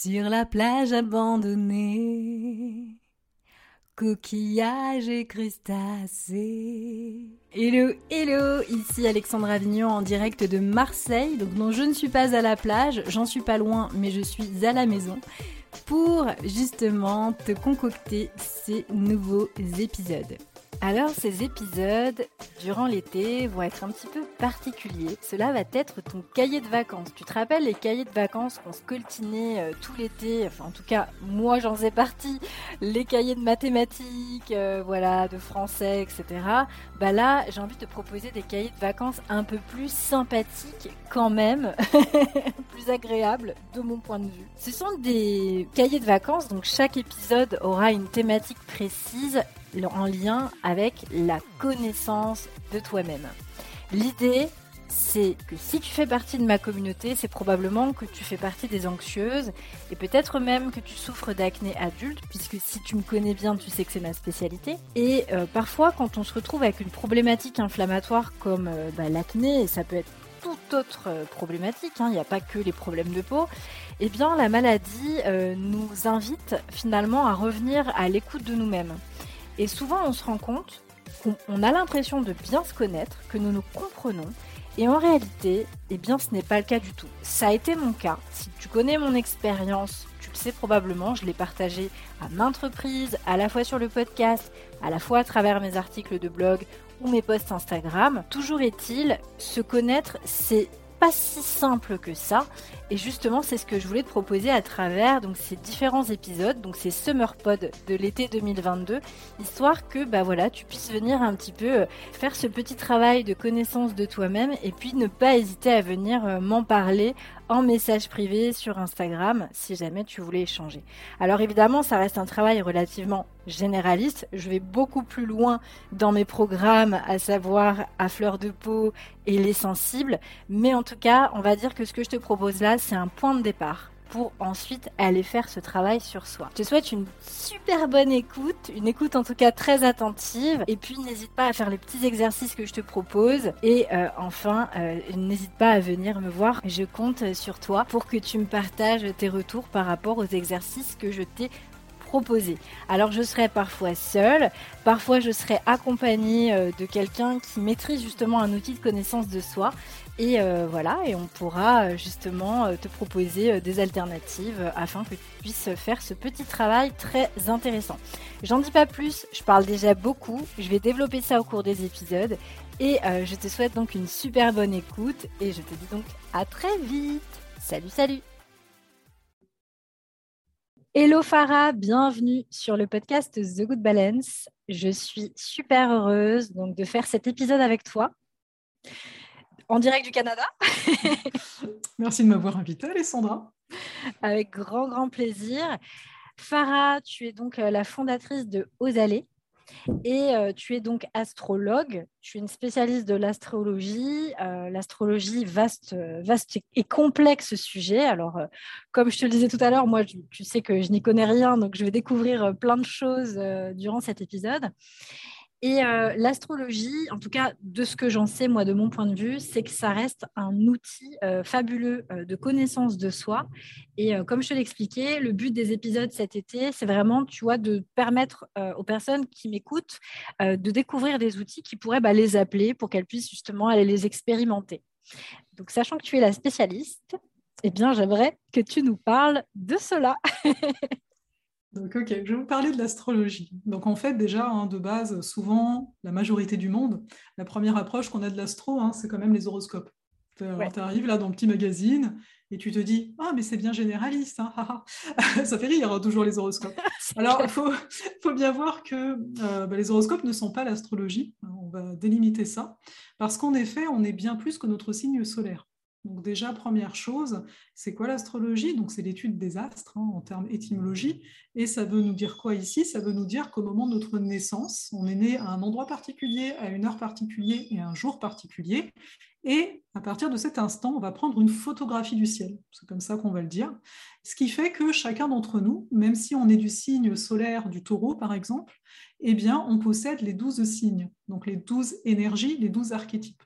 Sur la plage abandonnée, coquillages et crustacés. Hello, hello, ici Alexandre Avignon en direct de Marseille. Donc non, je ne suis pas à la plage, j'en suis pas loin, mais je suis à la maison pour justement te concocter ces nouveaux épisodes. Alors ces épisodes, durant l'été, vont être un petit peu particuliers. Cela va être ton cahier de vacances. Tu te rappelles les cahiers de vacances qu'on se euh, tout l'été Enfin en tout cas, moi j'en faisais partie. Les cahiers de mathématiques, euh, voilà, de français, etc. Bah là, j'ai envie de te proposer des cahiers de vacances un peu plus sympathiques quand même, plus agréables de mon point de vue. Ce sont des cahiers de vacances, donc chaque épisode aura une thématique précise en lien avec la connaissance de toi-même. L'idée, c'est que si tu fais partie de ma communauté, c'est probablement que tu fais partie des anxieuses et peut-être même que tu souffres d'acné adulte, puisque si tu me connais bien, tu sais que c'est ma spécialité. Et euh, parfois, quand on se retrouve avec une problématique inflammatoire comme euh, bah, l'acné, et ça peut être toute autre euh, problématique, hein, il n'y a pas que les problèmes de peau, eh bien la maladie nous invite finalement à revenir à l'écoute de nous-mêmes. Et souvent, on se rend compte qu'on a l'impression de bien se connaître, que nous nous comprenons. Et en réalité, eh bien, ce n'est pas le cas du tout. Ça a été mon cas. Si tu connais mon expérience, tu le sais probablement, je l'ai partagé à maintes reprises, à la fois sur le podcast, à la fois à travers mes articles de blog ou mes posts Instagram. Toujours est-il, se connaître, c'est pas si simple que ça. Et justement, c'est ce que je voulais te proposer à travers donc ces différents épisodes, donc ces Summer Pod de l'été 2022, histoire que bah voilà, tu puisses venir un petit peu euh, faire ce petit travail de connaissance de toi-même et puis ne pas hésiter à venir euh, m'en parler en message privé sur Instagram si jamais tu voulais échanger. Alors évidemment, ça reste un travail relativement généraliste. Je vais beaucoup plus loin dans mes programmes, à savoir à fleur de peau et les sensibles. Mais en tout cas, on va dire que ce que je te propose là, c'est un point de départ pour ensuite aller faire ce travail sur soi. Je te souhaite une super bonne écoute, une écoute en tout cas très attentive, et puis n'hésite pas à faire les petits exercices que je te propose, et euh, enfin euh, n'hésite pas à venir me voir, je compte sur toi pour que tu me partages tes retours par rapport aux exercices que je t'ai proposés. Alors je serai parfois seule, parfois je serai accompagnée euh, de quelqu'un qui maîtrise justement un outil de connaissance de soi et euh, voilà, et on pourra euh, justement euh, te proposer des alternatives afin que tu puisses faire ce petit travail très intéressant. J'en dis pas plus, je parle déjà beaucoup, je vais développer ça au cours des épisodes et je te souhaite donc une super bonne écoute et je te dis donc à très vite. Salut, salut Hello Farah, bienvenue sur le podcast The Good Balance. Je suis super heureuse donc de faire cet épisode avec toi en direct du Canada. Merci de m'avoir invitée, Alessandra. Avec grand, grand plaisir. Farah, tu es donc euh, la fondatrice de Osalé et euh, tu es donc astrologue. Tu es une spécialiste de l'astrologie. Euh, l'astrologie, vaste, vaste et complexe sujet. Alors, comme je te le disais tout à l'heure, moi, tu sais que je n'y connais rien, donc je vais découvrir plein de choses durant cet épisode. Et euh, l'astrologie, en tout cas de ce que j'en sais, moi, de mon point de vue, c'est que ça reste un outil euh, fabuleux euh, de connaissance de soi. Et comme je te l'expliquais, le but des épisodes cet été, c'est vraiment, tu vois, de permettre aux personnes qui m'écoutent de découvrir des outils qui pourraient bah, les appeler pour qu'elles puissent justement aller les expérimenter. Donc, sachant que tu es la spécialiste, eh bien, j'aimerais que tu nous parles de cela. Donc, ok, je vais vous parler de l'astrologie. Donc, en fait, déjà, hein, de base, souvent, la majorité du monde, la première approche qu'on a de l'astro, hein, c'est quand même les horoscopes. Tu arrives là dans le petit magazine et tu te dis Ah, mais c'est bien généraliste, hein, ça fait rire toujours les horoscopes. Alors, il faut, faut, bien voir que euh, bah, les horoscopes ne sont pas l'astrologie, on va délimiter ça, parce qu'en effet, on est bien plus que notre signe solaire. Donc déjà, première chose, c'est quoi l'astrologie? Donc c'est l'étude des astres hein, en termes étymologie. Et ça veut nous dire quoi ici? Ça veut nous dire qu'au moment de notre naissance, on est né à un endroit particulier, à une heure particulière et un jour particulier. Et à partir de cet instant, on va prendre une photographie du ciel. C'est comme ça qu'on va le dire. Ce qui fait que chacun d'entre nous, même si on est du signe solaire du taureau, par exemple, eh bien, on possède les douze signes, donc les douze énergies, les douze archétypes.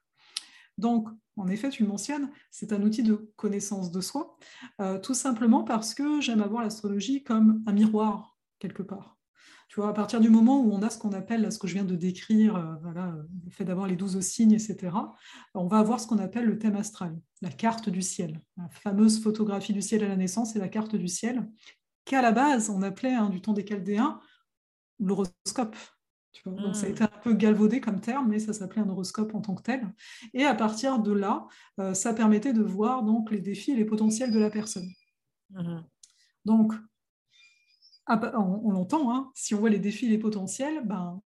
Donc, En effet, tu le mentionnes, c'est un outil de connaissance de soi, euh, tout simplement parce que j'aime avoir l'astrologie comme un miroir, quelque part. Tu vois, à partir du moment où on a ce qu'on appelle, ce que je viens de décrire, euh, le fait d'avoir les douze signes, etc., on va avoir ce qu'on appelle le thème astral, la carte du ciel, la fameuse photographie du ciel à la naissance et la carte du ciel, qu'à la base, on appelait hein, du temps des Chaldéens l'horoscope. Donc ça a hmm. été un peu galvaudé comme terme, mais ça s'appelait un horoscope en tant que tel. Et à partir de là, euh, ça permettait de voir donc les défis et les potentiels de la personne. Hmm. Donc, on, l'entend, hein, si on voit les défis et les potentiels, ben,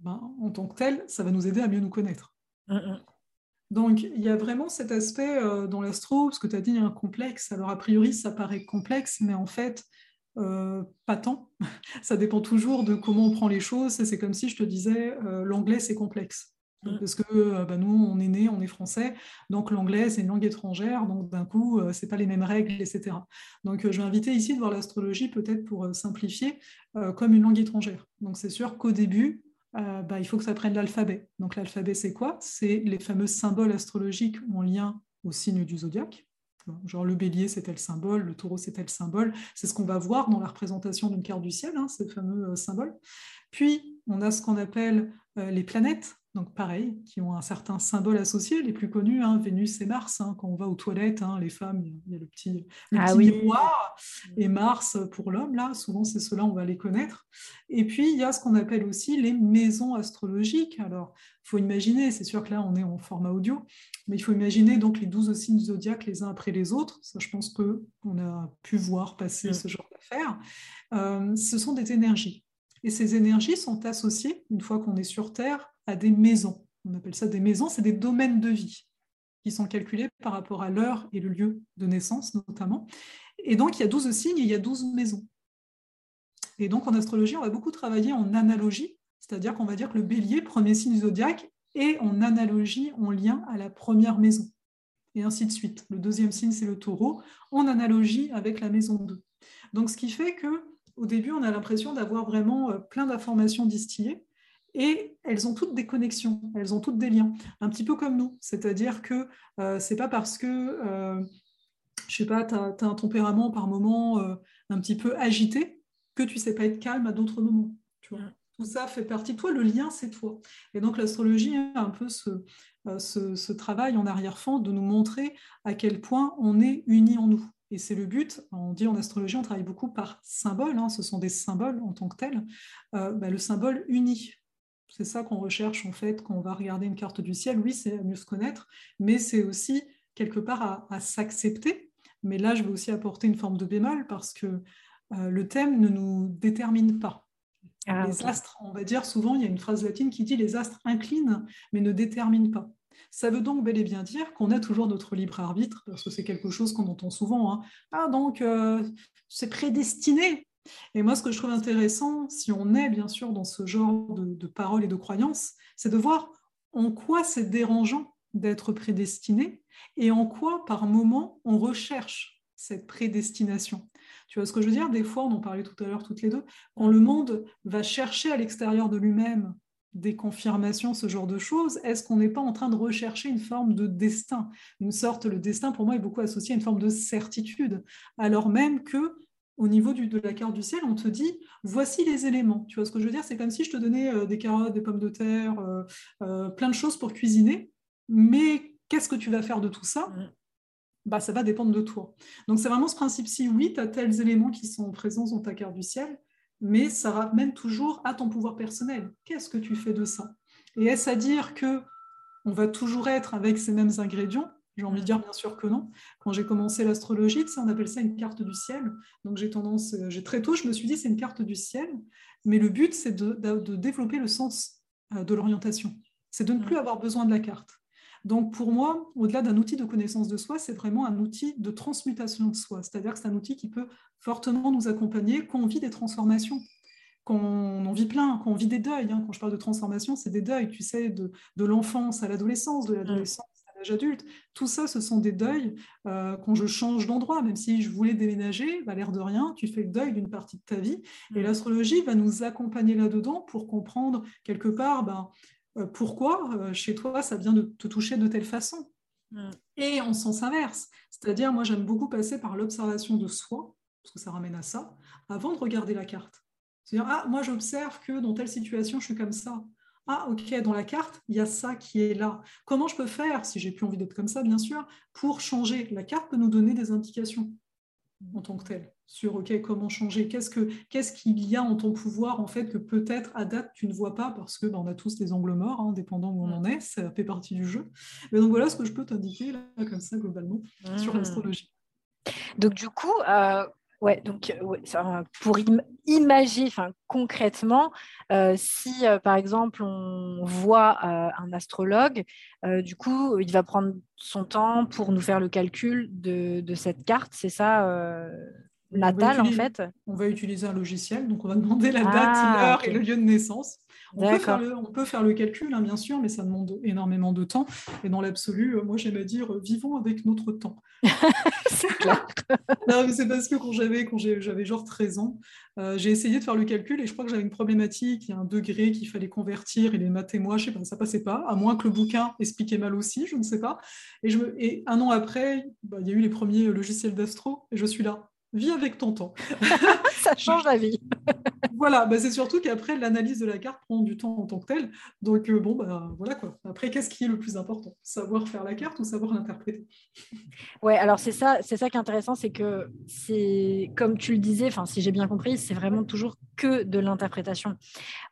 ben, en tant que tel, ça va nous aider à mieux nous connaître. Hmm, donc, il y a vraiment cet aspect euh, dans l'astro, parce que tu as dit un complexe. Alors, a priori, ça paraît complexe, mais en fait, euh, pas tant. Ça dépend toujours de comment on prend les choses. C'est comme si je te disais, euh, l'anglais, c'est complexe. Parce que euh, bah, nous, on est né, on est français, donc l'anglais, c'est une langue étrangère, donc d'un coup, ce n'est pas les mêmes règles, etc. Donc, je vais inviter ici de voir l'astrologie, peut-être pour simplifier, comme une langue étrangère. Donc, c'est sûr qu'au début, bah, il faut que ça prenne l'alphabet. Donc, l'alphabet, c'est quoi? C'est les fameux symboles astrologiques en lien au signe du zodiaque. Genre le bélier, c'était le symbole, le taureau, c'était le symbole. C'est ce qu'on va voir dans la représentation d'une carte du ciel, hein, ces fameux euh, symboles. Puis, on a ce qu'on appelle euh, les planètes, donc pareil, qui ont un certain symbole associé, les plus connus, hein, Vénus et Mars. Hein, quand on va aux toilettes, hein, les femmes, il y a le petit, ah miroir, et Mars pour l'homme, là, souvent c'est ceux-là, on va les connaître. Et puis, il y a ce qu'on appelle aussi les maisons astrologiques. Alors, il faut imaginer, c'est sûr que là, on est en format audio, mais il faut imaginer donc les douze signes zodiaques les uns après les autres. Ça, je pense qu'on a pu voir passer ce genre d'affaires. Euh, ce sont des énergies. Et ces énergies sont associées, une fois qu'on est sur Terre, à des maisons. On appelle ça des maisons, c'est des domaines de vie qui sont calculés par rapport à l'heure et le lieu de naissance notamment. Et donc il y a 12 signes et il y a 12 maisons. Et donc en astrologie, on va beaucoup travailler en analogie, c'est-à-dire qu'on va dire que le bélier, premier signe du zodiaque, est en analogie, en lien à la première maison. Et ainsi de suite. Le deuxième signe, c'est le taureau, en analogie avec la maison 2. Donc ce qui fait que au début, on a l'impression d'avoir vraiment euh, plein d'informations distillées, et elles ont toutes des connexions, elles ont toutes des liens, un petit peu comme nous. C'est-à-dire que euh, c'est pas parce que, euh, je sais pas, tu as, un tempérament par moment euh, un petit peu agité que tu sais pas être calme à d'autres moments. Tu vois Tout ça fait partie de toi, le lien c'est toi. Et donc l'astrologie a un peu ce, ce, travail en arrière-fond de nous montrer à quel point on est unis en nous. Et c'est le but. On dit en astrologie, on travaille beaucoup par symbole. Hein, ce sont des symboles en tant que tels. Bah, le symbole uni. C'est ça qu'on recherche en fait quand on va regarder une carte du ciel. Oui, c'est à mieux se connaître, mais c'est aussi quelque part à, s'accepter. Mais là, je veux aussi apporter une forme de bémol parce que euh, le thème ne nous détermine pas. Ah, les astres, on va dire souvent, il y a une phrase latine qui dit les astres inclinent, mais ne déterminent pas. Ça veut donc bel et bien dire qu'on a toujours notre libre arbitre, parce que c'est quelque chose qu'on entend souvent. Hein. Ah, donc, euh, c'est prédestiné. Et moi, ce que je trouve intéressant, si on est bien sûr dans ce genre de, paroles et de croyances, c'est de voir en quoi c'est dérangeant d'être prédestiné et en quoi, par moment, on recherche cette prédestination. Tu vois ce que je veux dire? Des fois, on en parlait tout à l'heure toutes les deux, quand le monde va chercher à l'extérieur de lui-même des confirmations, ce genre de choses, est-ce qu'on n'est pas en train de rechercher une forme de destin? Une sorte, le destin pour moi est beaucoup associé à une forme de certitude, alors même que au niveau de la carte du ciel, on te dit voici les éléments. Tu vois ce que je veux dire? C'est comme si je te donnais euh, des carottes, des pommes de terre, euh, euh, plein de choses pour cuisiner, mais qu'est-ce que tu vas faire de tout ça? Bah, Ça va dépendre de toi. Donc c'est vraiment ce principe-ci. Oui, tu as tels éléments qui sont présents dans ta carte du ciel, mais ça ramène toujours à ton pouvoir personnel. Qu'est-ce que tu fais de ça? Et est-ce à dire que on va toujours être avec ces mêmes ingrédients? J'ai envie de dire bien sûr que non. Quand j'ai commencé l'astrologie, on appelle ça une carte du ciel. Donc j'ai tendance, euh, j'ai très tôt, je me suis dit c'est une carte du ciel, mais le but c'est de, développer le sens euh, de l'orientation. C'est de ne plus avoir besoin de la carte. Donc pour moi, au-delà d'un outil de connaissance de soi, c'est vraiment un outil de transmutation de soi. C'est-à-dire que c'est un outil qui peut fortement nous accompagner quand on vit des transformations qu'on en vit plein, qu'on vit des deuils. Hein. Quand je parle de transformation, c'est des deuils, tu sais, de, de l'enfance à l'adolescence, de l'adolescence adulte. Tout ça, ce sont des deuils. Euh, quand je change d'endroit, même si je voulais déménager, bah, l'air de rien, tu fais le deuil d'une partie de ta vie. Et mm. l'astrologie va nous accompagner là-dedans pour comprendre quelque part ben, euh, pourquoi euh, chez toi ça vient de te toucher de telle façon. Mm. Et en sens inverse, c'est-à-dire moi j'aime beaucoup passer par l'observation de soi, parce que ça ramène à ça, avant de regarder la carte. C'est-à-dire, ah, moi j'observe que dans telle situation je suis comme ça. Ah, ok, dans la carte, il y a ça qui est là. Comment je peux faire, si j'ai plus envie d'être comme ça, bien sûr, pour changer La carte peut nous donner des indications en tant que telle sur ok comment changer? Qu'est-ce que qu'est-ce qu'il y a en ton pouvoir en fait que peut-être à date tu ne vois pas? Parce que ben, on a tous des angles morts hein, dépendant où on en est ça fait partie du jeu. Mais donc voilà ce que je peux t'indiquer là comme ça globalement sur mmh. l'astrologie. Donc du coup euh, Ouais, donc euh, pour imaginer concrètement, euh, si par exemple on voit un astrologue, du coup il va prendre son temps pour nous faire le calcul de, de cette carte, c'est ça natale en fait? On va utiliser un logiciel, donc on va demander la date, ah, l'heure et le lieu de naissance. On peut, faire le, on peut, faire le, calcul, hein, bien sûr, mais ça demande énormément de temps. Et dans l'absolu, euh, moi j'aime à dire, euh, vivons avec notre temps. c'est clair. non, mais c'est parce que quand j'avais, quand j'avais genre 13 ans, euh, j'ai essayé de faire le calcul et je crois que j'avais une problématique, il y a un degré qu'il fallait convertir et les maths et moi, je sais pas, ça passait pas, à moins que le bouquin expliquait mal aussi, je ne sais pas. Et, je et un an après, bah, il y a eu les premiers logiciels d'astro et je suis là vis avec ton temps. ça change la vie. voilà, bah c'est surtout qu'après, l'analyse de la carte prend du temps en tant que tel. Donc, euh, bon, bah, voilà quoi. Après, qu'est-ce qui est le plus important? Savoir faire la carte ou savoir l'interpréter? Ouais, alors c'est ça, c'est ça qui est intéressant, c'est que c'est, comme tu le disais, enfin, si j'ai bien compris, c'est vraiment toujours que de l'interprétation.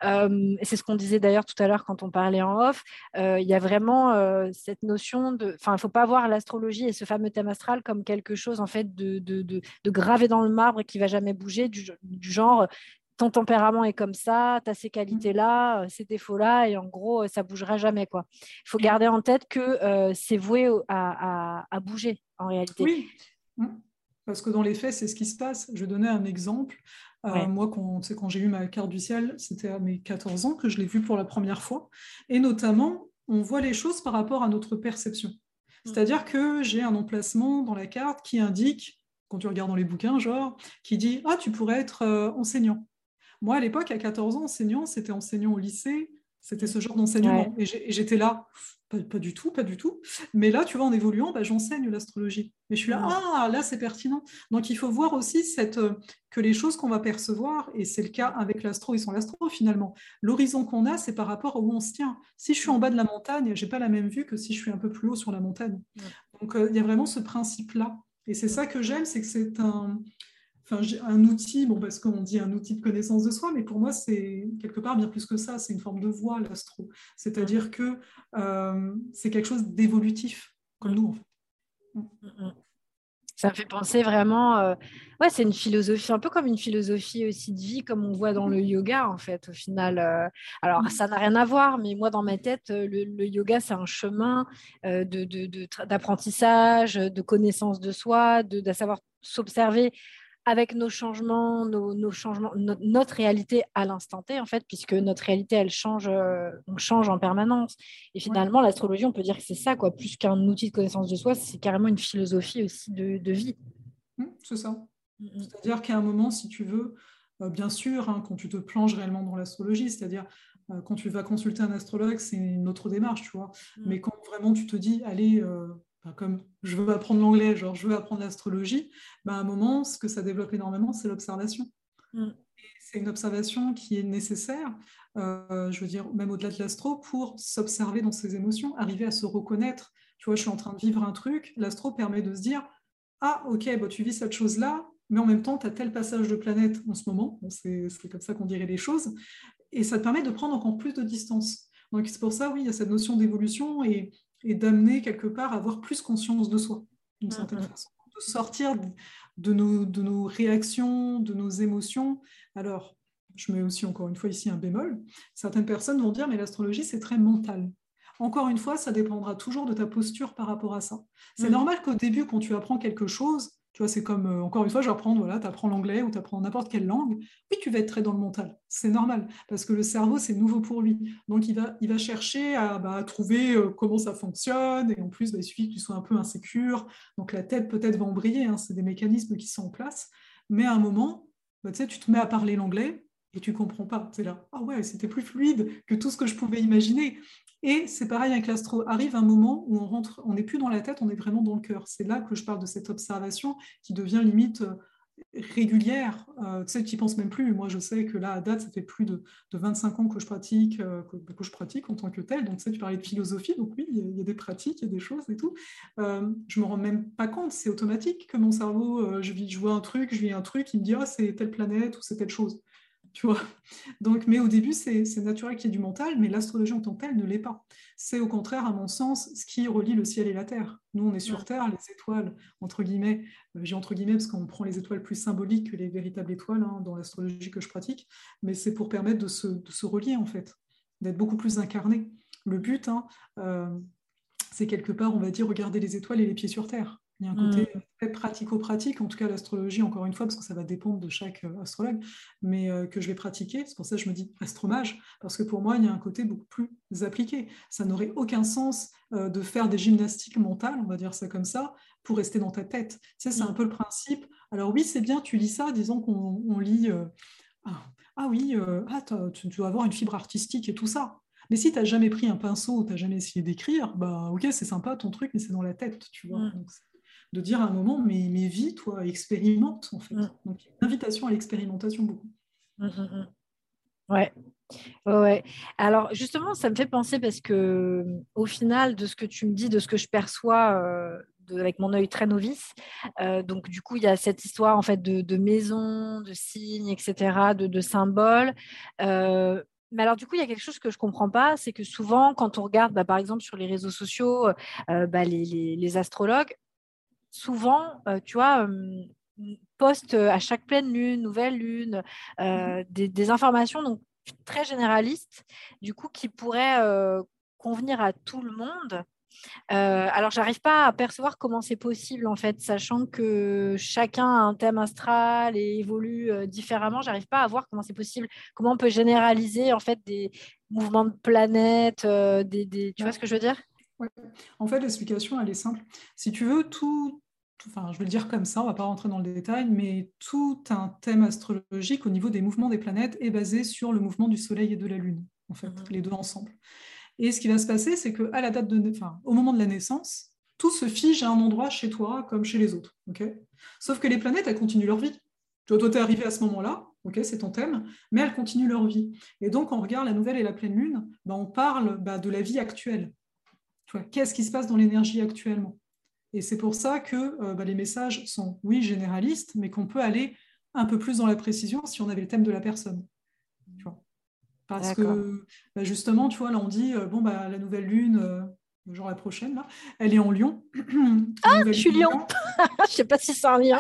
Euh, c'est ce qu'on disait d'ailleurs tout à l'heure quand on parlait en off. Euh, il y a vraiment cette notion de. Enfin, il ne faut pas voir l'astrologie et ce fameux thème astral comme quelque chose en fait de, de, de, de gravé dans le marbre et qui va jamais bouger, du, genre ton tempérament est comme ça, tu as ces qualités-là, euh, ces défauts-là, et en gros, euh, ça bougera jamais. quoi. Il faut garder en tête que euh, c'est voué à, bouger en réalité. Oui, mmh. parce que dans les faits, c'est ce qui se passe. Je vais donner un exemple. moi, quand, quand j'ai eu ma carte du ciel, c'était à mes 14 ans que je l'ai vue pour la première fois. Et notamment, on voit les choses par rapport à notre perception. Mmh. C'est-à-dire que j'ai un emplacement dans la carte qui indique quand tu regardes dans les bouquins, genre, qui dit Ah, tu pourrais être euh, enseignant. Moi, à l'époque, à 14 ans, enseignant, c'était enseignant au lycée, c'était ce genre d'enseignement. Et j'étais là, pas, du tout, pas du tout. Mais là, tu vois, en évoluant, bah, j'enseigne l'astrologie. Et je suis là, ah, là, c'est pertinent. Donc, il faut voir aussi cette, euh, que les choses qu'on va percevoir, et c'est le cas avec l'astro et sans l'astro, finalement, l'horizon qu'on a, c'est par rapport à où on se tient. Si je suis en bas de la montagne, je n'ai pas la même vue que si je suis un peu plus haut sur la montagne. Donc, euh, il y a vraiment ce principe-là. Et c'est ça que j'aime, c'est que c'est un, enfin, un outil, bon, parce qu'on dit un outil de connaissance de soi, mais pour moi, c'est quelque part bien plus que ça, c'est une forme de voix, l'astro. C'est-à-dire que euh, c'est quelque chose d'évolutif, comme nous, en fait. Mm, mm, mm. Ça me fait penser vraiment, euh, ouais, c'est une philosophie, un peu comme une philosophie aussi de vie, comme on voit dans le yoga, en fait, au final. Euh. alors, ça n'a rien à voir, mais moi, dans ma tête, le, yoga, c'est un chemin d'apprentissage, de, de, connaissance de soi, de savoir s'observer avec nos changements, nos, changements, notre réalité à l'instant T, en fait, puisque notre réalité, elle change, euh, on change en permanence. Et finalement, l'astrologie, on peut dire que c'est ça, quoi. Plus qu'un outil de connaissance de soi, c'est carrément une philosophie aussi de, vie. Mmh, c'est ça. Mmh, mmh. C'est-à-dire qu'à un moment, si tu veux, euh, bien sûr, hein, quand tu te plonges réellement dans l'astrologie, c'est-à-dire euh, quand tu vas consulter un astrologue, c'est une autre démarche, tu vois. Mais quand vraiment tu te dis, allez, comme je veux apprendre l'anglais, genre je veux apprendre l'astrologie, ben à un moment, ce que ça développe énormément, c'est l'observation. Mm. C'est une observation qui est nécessaire, euh, je veux dire, même au-delà de l'astro, pour s'observer dans ses émotions, arriver à se reconnaître. Tu vois, je suis en train de vivre un truc, l'astro permet de se dire, ah ok, bah, tu vis cette chose-là, mais en même temps, tu as tel passage de planète en ce moment, c'est comme ça qu'on dirait les choses, et ça te permet de prendre encore plus de distance. Donc c'est pour ça, oui, il y a cette notion d'évolution, et et d'amener quelque part à avoir plus conscience de soi, d'une certaine façon, de sortir de nos, de nos réactions, de nos émotions. Alors, je mets aussi encore une fois ici un bémol. Certaines personnes vont dire, mais l'astrologie, c'est très mental. Encore une fois, ça dépendra toujours de ta posture par rapport à ça. C'est normal qu'au début, quand tu apprends quelque chose, tu vois, c'est comme, euh, encore une fois, je vais reprendre, voilà, tu apprends l'anglais ou tu apprends n'importe quelle langue. Oui, tu vas être très dans le mental. C'est normal, parce que le cerveau, c'est nouveau pour lui. Donc, il va, chercher à, bah, trouver euh, comment ça fonctionne. Et en plus, bah, il suffit que tu sois un peu insécure. Donc, la tête, peut-être, va embrayer. Hein, c'est des mécanismes qui sont en place. Mais à un moment, bah, tu te mets à parler l'anglais. Et tu comprends pas. C'est là, ah ouais, c'était plus fluide que tout ce que je pouvais imaginer. Et c'est pareil avec l'astro. Arrive un moment où on rentre, on n'est plus dans la tête, on est vraiment dans le cœur. C'est là que je parle de cette observation qui devient limite euh, régulière. Euh, tu sais, tu n'y penses même plus. Moi, je sais que là, à date, ça fait plus de, 25 ans que je pratique, euh, que, je pratique en tant que tel. Donc, tu sais, tu parlais de philosophie. Donc, oui, il y, a des pratiques, il y a des choses et tout. Je me rends même pas compte. C'est automatique que mon cerveau, je, je vois un truc, je vis un truc, il me dit, ah, c'est telle planète ou c'est telle chose tu vois. Donc, mais au début, c'est naturel qu'il y ait du mental, mais l'astrologie en tant que telle ne l'est pas. C'est au contraire, à mon sens, ce qui relie le ciel et la terre. Nous, on est sur Terre, les étoiles, entre guillemets, euh, j'ai entre guillemets parce qu'on prend les étoiles plus symboliques que les véritables étoiles hein, dans l'astrologie que je pratique, mais c'est pour permettre de se, de se, relier, en fait, d'être beaucoup plus incarné. Le but, hein, euh, c'est quelque part, on va dire, regarder les étoiles et les pieds sur Terre. Il y a un côté mm. très pratico-pratique, en tout cas l'astrologie, encore une fois, parce que ça va dépendre de chaque euh, astrologue, mais euh, que je vais pratiquer. C'est pour ça que je me dis astromage, parce que pour moi, il y a un côté beaucoup plus appliqué. Ça n'aurait aucun sens euh, de faire des gymnastiques mentales, on va dire ça comme ça, pour rester dans ta tête. Tu c'est un mm. peu le principe. Alors oui, c'est bien, tu lis ça, disons qu'on lit... Ah, ah, oui, ah, tu dois avoir une fibre artistique et tout ça. Mais si tu n'as jamais pris un pinceau, tu n'as jamais essayé d'écrire, bah ok, c'est sympa ton truc, mais c'est dans la tête, tu vois. Mm de dire à un moment, mais, mais vis, toi, expérimente, en fait. Mm. Donc, invitation à l'expérimentation beaucoup. Mm, mm, ouais. Ouais. Alors justement, ça me fait penser parce que au final, de ce que tu me dis, de ce que je perçois euh, avec mon œil très novice, euh, donc du coup, il y a cette histoire en fait de, de maison, de signes, etc., de, de symboles. Euh, mais alors, du coup, il y a quelque chose que je ne comprends pas, c'est que souvent, quand on regarde, bah, par exemple, sur les réseaux sociaux, bah, les, les, astrologues, souvent, euh, tu vois, poste à chaque pleine lune, nouvelle lune, euh, mmh des, informations donc très généralistes, du coup, qui pourraient euh, convenir à tout le monde. alors, j'arrive pas à percevoir comment c'est possible en fait, sachant que chacun a un thème astral et évolue différemment. J'arrive pas à voir comment c'est possible, comment on peut généraliser en fait des mouvements de planètes, des, tu vois ce que je veux dire? En fait, l'explication elle est simple. Si tu veux, tout, enfin, je vais le dire comme ça, on ne va pas rentrer dans le détail, mais tout un thème astrologique au niveau des mouvements des planètes est basé sur le mouvement du Soleil et de la Lune, en fait, mhm. les deux ensemble. Et ce qui va se passer, c'est qu'à la date de, enfin, au moment de la naissance, tout se fige à un endroit chez toi comme chez les autres. ok? Sauf que les planètes, elles continuent leur vie. Tu toi, tu es arrivé à ce moment-là, ok, c'est ton thème, mais elles continuent leur vie. Et donc, on regarde la nouvelle et la pleine lune, bah, on parle bah, de la vie actuelle. Qu'est-ce qui se passe dans l'énergie actuellement? Et c'est pour ça que euh, bah, les messages sont, oui, généralistes, mais qu'on peut aller un peu plus dans la précision si on avait le thème de la personne. Parce que bah, justement, tu vois, là on dit, euh, bon, bah, la nouvelle lune, euh, genre la prochaine, là, elle est en Lion. ah, je suis Lion Je ne sais pas si c'est un lien.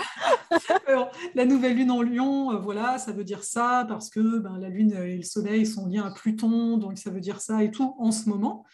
la nouvelle lune en Lion, voilà, ça veut dire ça, parce que ben, la lune et le soleil sont liés à Pluton, donc ça veut dire ça et tout en ce moment.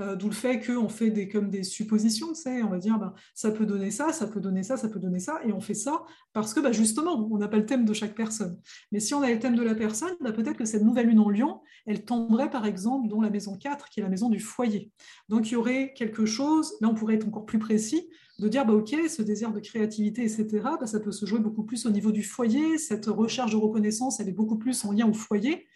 Euh, d'où le fait qu'on fait des, comme des suppositions, on va dire ben, ça peut donner ça, ça peut donner ça, ça peut donner ça, et on fait ça parce que ben, justement, on n'a pas le thème de chaque personne. Mais si on a le thème de la personne, ben, peut-être que cette nouvelle lune en lion, elle tomberait par exemple dans la maison 4, qui est la maison du foyer. Donc il y aurait quelque chose, là on pourrait être encore plus précis, de dire bah, ok, ce désir de créativité, etc., ça peut se jouer beaucoup plus au niveau du foyer, cette recherche de reconnaissance, elle est beaucoup plus en lien au foyer,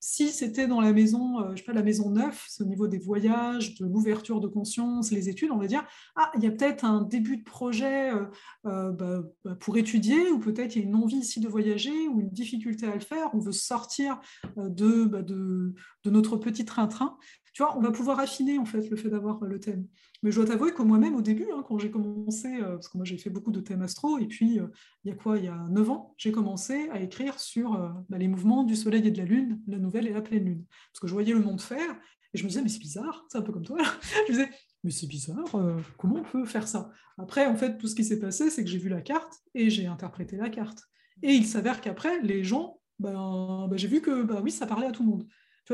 si c'était dans la maison, euh, je sais pas, la maison neuf, au niveau des voyages, de l'ouverture de conscience, les études, on va dire, ah, il y a peut-être un début de projet euh, euh, bah, bah, pour étudier, ou peut-être il y a une envie ici de voyager, ou une difficulté à le faire, on veut sortir de, bah, de, de, notre petit train-train tu vois, on va pouvoir affiner en fait le fait d'avoir le thème. Mais je dois t'avouer que moi-même au début, hein, quand j'ai commencé, euh, parce que moi j'ai fait beaucoup de thèmes astro, et puis euh, il y a quoi, il y a 9 ans, j'ai commencé à écrire sur euh, bah, les mouvements du soleil et de la lune, la nouvelle et la pleine lune. Parce que je voyais le monde faire, et je me disais, mais c'est bizarre, c'est un peu comme toi. je me disais, mais c'est bizarre, comment on peut faire ça? Après, en fait, tout ce qui s'est passé, c'est que j'ai vu la carte et j'ai interprété la carte. Et il s'avère qu'après, les gens, ben, ben, j'ai vu que bah, oui, ça parlait à tout le monde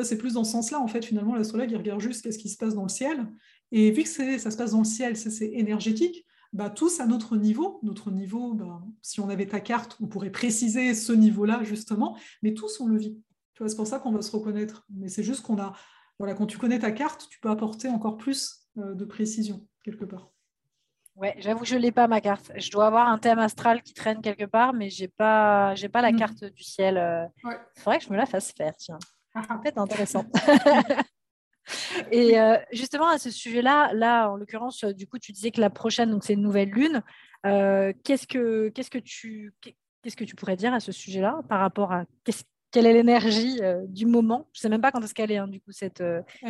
c'est plus dans ce sens-là, en fait, finalement, l'astrologue, il regarde juste qu'est-ce qui se passe dans le ciel. Et vu que ça se passe dans le ciel, c'est énergétique, bah, tous à notre niveau, notre niveau, bah, si on avait ta carte, on pourrait préciser ce niveau-là, justement, mais tous on le vit. c'est pour ça qu'on va se reconnaître. Mais c'est juste qu'on a, voilà, quand tu connais ta carte, tu peux apporter encore plus euh, de précision, quelque part. Ouais, j'avoue, je l'ai pas ma carte. Je dois avoir un thème astral qui traîne quelque part, mais j'ai pas, j'ai pas la mm. carte du ciel. Il faudrait que je me la fasse faire, tiens. Ça peut être intéressant. Et euh, justement, à ce sujet-là, là, en l'occurrence, euh, du coup, tu disais que la prochaine, donc c'est une nouvelle lune. Euh, qu'est-ce que, qu'est-ce que tu, qu'est-ce que tu pourrais dire à ce sujet-là par rapport à quelle est l'énergie du moment? Je sais même pas quand est-ce qu'elle est, hein, du coup, cette,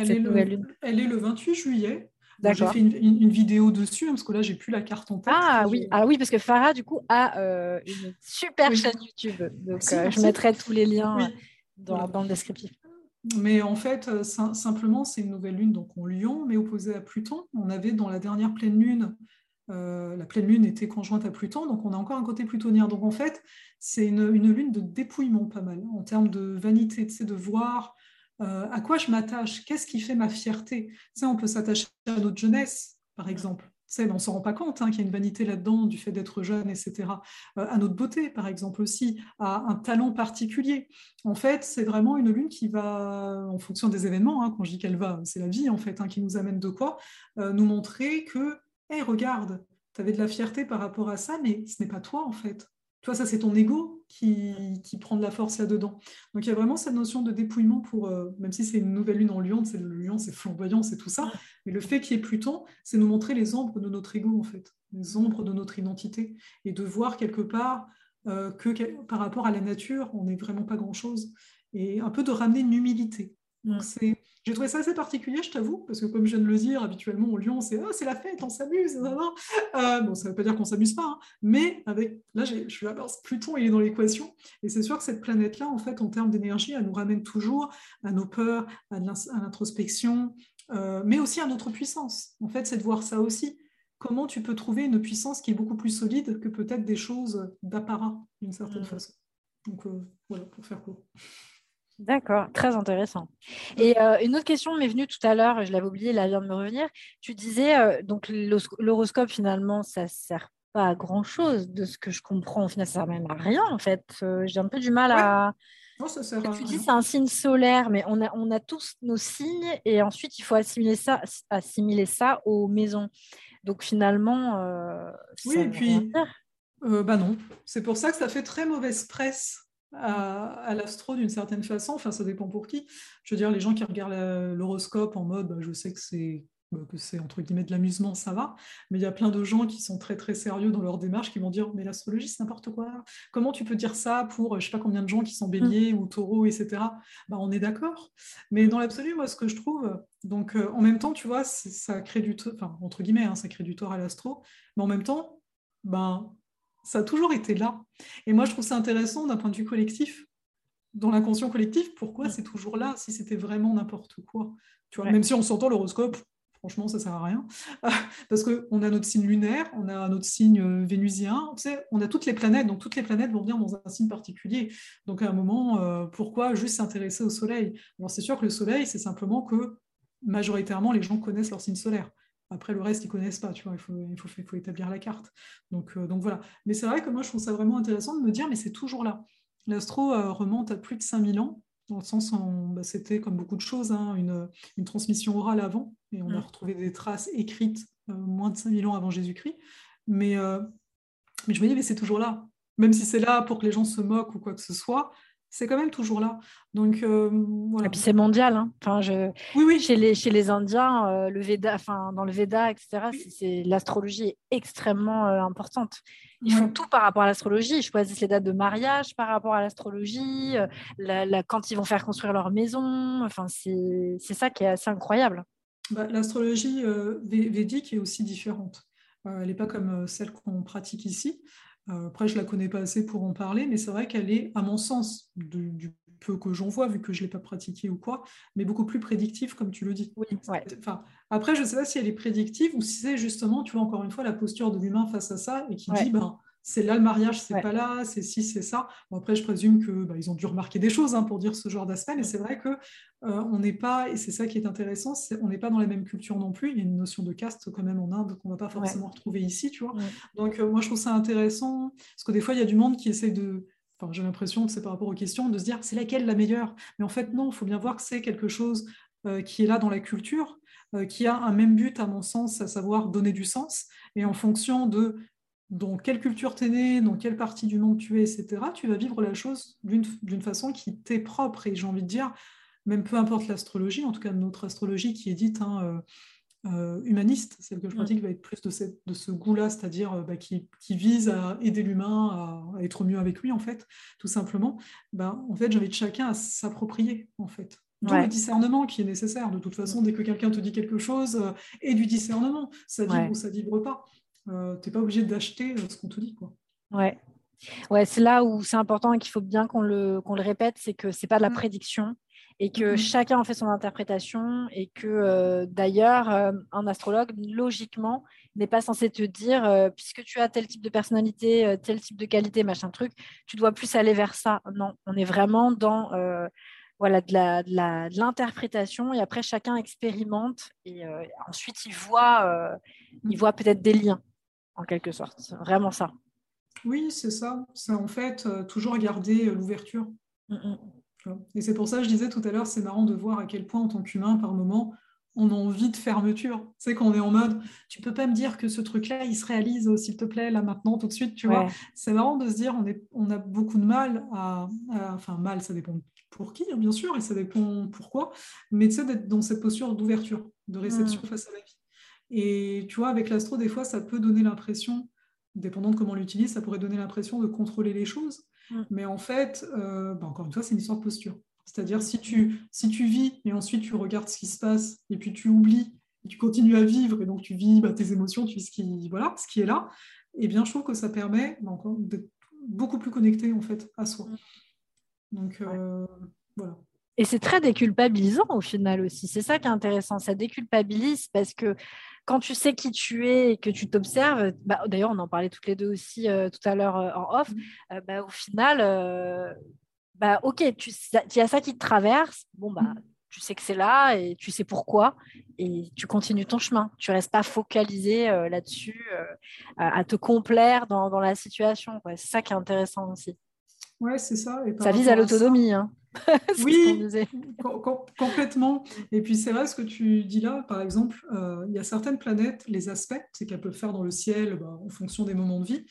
cette nouvelle lune. Elle est le 28 juillet. J'ai fait une, vidéo dessus, hein, parce que là, j'ai plus la carte en tête. Ah oui, ah oui, parce que Farah, du coup, a une super chaîne YouTube. Donc, je mettrai tous les liens dans, dans, le descriptif. Mais en fait, euh, simplement, c'est une nouvelle lune donc en Lion, mais opposée à Pluton. On avait dans la dernière pleine lune, euh, la pleine lune était conjointe à Pluton, donc on a encore un côté plutonien. Donc en fait, c'est une, lune de dépouillement pas mal, en termes de vanité, de voir euh, à quoi je m'attache, qu'est-ce qui fait ma fierté. Tu on peut s'attacher à notre jeunesse, par exemple on ne s'en rend pas compte hein, qu'il y a une vanité là-dedans du fait d'être jeune, etc. Euh, à notre beauté, par exemple, aussi, à un talent particulier. En fait, c'est vraiment une lune qui va, en fonction des événements, hein, quand je dis qu'elle va, c'est la vie, en fait, hein, qui nous amène de quoi euh, Nous montrer que, hé, regarde, tu avais de la fierté par rapport à ça, mais ce n'est pas toi, en fait. Toi, ça, c'est ton ego qui, prend de la force là-dedans. Donc, il y a vraiment cette notion de dépouillement pour, euh, même si c'est une nouvelle lune en Lion, c'est le Lion, c'est flamboyant, c'est tout ça. Mais le fait qu'il y ait Pluton, c'est nous montrer les ombres de notre ego, en fait, les ombres de notre identité, et de voir quelque part euh, que par rapport à la nature, on n'est vraiment pas grand-chose, et un peu de ramener une humilité. Donc, c'est j'ai trouvé ça assez particulier, je t'avoue, parce que comme je viens de le dire, habituellement au Lyon, c'est oh, c'est la fête, on s'amuse. Euh, bon, ça ne veut pas dire qu'on s'amuse pas, hein, mais avec là, je suis là, Pluton, il est dans l'équation, et c'est sûr que cette planète-là, en fait, en termes d'énergie, elle nous ramène toujours à nos peurs, à l'introspection, euh, mais aussi à notre puissance. En fait, c'est de voir ça aussi. Comment tu peux trouver une puissance qui est beaucoup plus solide que peut-être des choses d'apparat, d'une certaine mmh. façon. Donc euh, voilà, pour faire court. D'accord, très intéressant. Et euh, une autre question m'est venue tout à l'heure, je l'avais oublié, elle vient de me revenir. Tu disais, euh, donc l'horoscope, finalement, ça ne sert pas à grand-chose de ce que je comprends. Au final, ça ne sert même à rien, en fait. Euh, j'ai un peu du mal à... Non, ça sert à tu dis c'est un signe solaire, mais on a, on a tous nos signes et ensuite il faut assimiler ça, assimiler ça aux maisons. Donc finalement, oui, et puis, bah non. C'est pour ça que ça fait très mauvaise presse à, l'astro d'une certaine façon. Enfin, ça dépend pour qui. Je veux dire, les gens qui regardent l'horoscope en mode, bah, je sais que c'est bah, que c'est entre guillemets de l'amusement, ça va. Mais il y a plein de gens qui sont très très sérieux dans leur démarche, qui vont dire mais l'astrologie c'est n'importe quoi. Comment tu peux dire ça pour je sais pas combien de gens qui sont béliers ou taureaux, etc. Bah, on est d'accord. Mais dans l'absolu, moi ce que je trouve, donc euh, en même temps, tu vois, ça crée du, enfin entre guillemets, hein, ça crée du tort à l'astro, mais en même temps, ben ça a toujours été là. Et moi, je trouve ça intéressant d'un point de vue collectif, dans l'inconscient collectif, pourquoi c'est toujours là si c'était vraiment n'importe quoi? Tu vois, Même si on s'entend l'horoscope, franchement, ça sert à rien. Parce qu'on a notre signe lunaire, on a notre signe euh, vénusien, tu sais, on a toutes les planètes, donc toutes les planètes vont venir dans un signe particulier. Donc à un moment, euh, pourquoi juste s'intéresser au Soleil? Alors c'est sûr que le Soleil, c'est simplement que majoritairement, les gens connaissent leur signe solaire. Après, le reste, ils ne connaissent pas, tu vois, il faut, il faut, il faut établir la carte. Donc, euh, donc voilà. Mais c'est vrai que moi, je trouve ça vraiment intéressant de me dire, mais c'est toujours là. L'astro euh, remonte à plus de 5000 ans, dans le sens où bah, c'était, comme beaucoup de choses, hein, une, une, transmission orale avant, et on a mm. retrouvé des traces écrites euh, moins de 5000 ans avant Jésus-Christ. Mais, mais je me dis, mais c'est toujours là. Même si c'est là pour que les gens se moquent ou quoi que ce soit, c'est quand même toujours là. Donc, euh, voilà. Et puis c'est mondial. Hein. Enfin, je... oui, oui. Chez, les, chez les Indiens, euh, le Veda, enfin, dans le Veda, etc., c'est, l'astrologie est extrêmement euh, importante. Ils font tout par rapport à l'astrologie. Ils choisissent les dates de mariage par rapport à l'astrologie, la, quand ils vont faire construire leur maison. Enfin, c'est, c'est ça qui est assez incroyable. Bah, l'astrologie védique est aussi différente. elle n'est pas comme celle qu'on pratique ici. Euh, après, je ne la connais pas assez pour en parler, mais c'est vrai qu'elle est, à mon sens, du, peu que j'en vois, vu que je ne l'ai pas pratiquée ou quoi, mais beaucoup plus prédictive, comme tu le dis. Oui, enfin, après, je ne sais pas si elle est prédictive ou si c'est justement, tu vois, encore une fois, la posture de l'humain face à ça et qui dit, ben, c'est là le mariage, c'est pas là, c'est si, c'est ça. après, je présume que bah, ils ont dû remarquer des choses hein, pour dire ce genre d'aspect, mais c'est vrai que euh, on n'est pas, et c'est ça qui est intéressant, on n'est pas dans la même culture non plus. Il y a une notion de caste quand même en Inde qu'on va pas forcément retrouver ici, tu vois. Donc euh, moi, je trouve ça intéressant parce que des fois, il y a du monde qui essaie de Enfin, j'ai l'impression que c'est par rapport aux questions de se dire c'est laquelle la meilleure? Mais en fait, non, il faut bien voir que c'est quelque chose euh, qui est là dans la culture. qui a un même but, à mon sens, à savoir donner du sens. Et en fonction de dans quelle culture tu es né, dans quelle partie du monde tu es, etc., tu vas vivre la chose d'une façon qui t'est propre. Et j'ai envie de dire, même peu importe l'astrologie, en tout cas notre astrologie qui est dite hein, euh, euh, humaniste, celle que je pratique va être plus de, de ce goût-là, c'est-à-dire euh, bah, qui, vise à aider l'humain à, être mieux avec lui, en fait, tout simplement. Ben, en fait, j'invite chacun à s'approprier, en fait. D'où le discernement qui est nécessaire. De toute façon, dès que quelqu'un te dit quelque chose, et du discernement, ça vibre ou ça vibre pas. Tu n'es pas obligé d'acheter ce qu'on te dit. Quoi. Ouais. Ouais, c'est là où c'est important et qu'il faut bien qu'on le, qu'on le répète, c'est que c'est pas de la mm. prédiction, et que mmh chacun en fait son interprétation et que euh, d'ailleurs euh, un astrologue logiquement n'est pas censé te dire euh, puisque tu as tel type de personnalité, tel type de qualité, machin truc, tu dois plus aller vers ça. Non, on est vraiment dans voilà de l'interprétation et après chacun expérimente et ensuite il voit il mmh. voit peut-être des liens en quelque sorte. C'est vraiment ça. Oui, c'est ça. C'est en fait toujours garder l'ouverture. Mmh et c'est pour ça que je disais tout à l'heure, c'est marrant de voir à quel point en tant qu'humain, par moment, on a envie de fermeture. Tu sais, quand on est en mode, tu peux pas me dire que ce truc-là, il se réalise, s'il te plaît, là, maintenant, tout de suite, tu vois. C'est marrant de se dire, on, est, on a beaucoup de mal à, Enfin, mal, ça dépend pour qui, hein, bien sûr, et ça dépend pourquoi, mais tu sais, d'être dans cette posture d'ouverture, de réception mm. face à la vie. Et tu vois, avec l'astro, des fois, ça peut donner l'impression, dépendant de comment on l'utilise, ça pourrait donner l'impression de contrôler les choses. Mais en fait, euh, bah, encore une fois, c'est une histoire de posture. C'est-à-dire, si tu, si tu vis et ensuite tu regardes ce qui se passe et puis tu oublies, et tu continues à vivre et donc tu vis bah, tes émotions, tu vis ce qui, voilà, ce qui est là, eh bien, je trouve que ça permet bah, d'être beaucoup plus connecté en fait à soi. Donc, euh, voilà. Et c'est très déculpabilisant au final aussi. C'est ça qui est intéressant. Ça déculpabilise parce que quand tu sais qui tu es et que tu t'observes, bah, d'ailleurs, on en parlait toutes les deux aussi euh, tout à l'heure euh, en off, mmh. euh, bah, au final, bah, ok, tu y a ça qui te traverse, bon, bah, mmh. tu sais que c'est là et tu sais pourquoi, et tu continues ton chemin. Tu restes pas focalisé là-dessus, à, te complaire dans, dans la situation. C'est ça qui est intéressant aussi. Ouais, c'est ça. ça vise à l'autonomie. Hein. oui, complètement. Et puis c'est vrai ce que tu dis là, par exemple, euh, il y a certaines planètes, les aspects, c'est qu'elles peuvent faire dans le ciel bah, en fonction des moments de vie.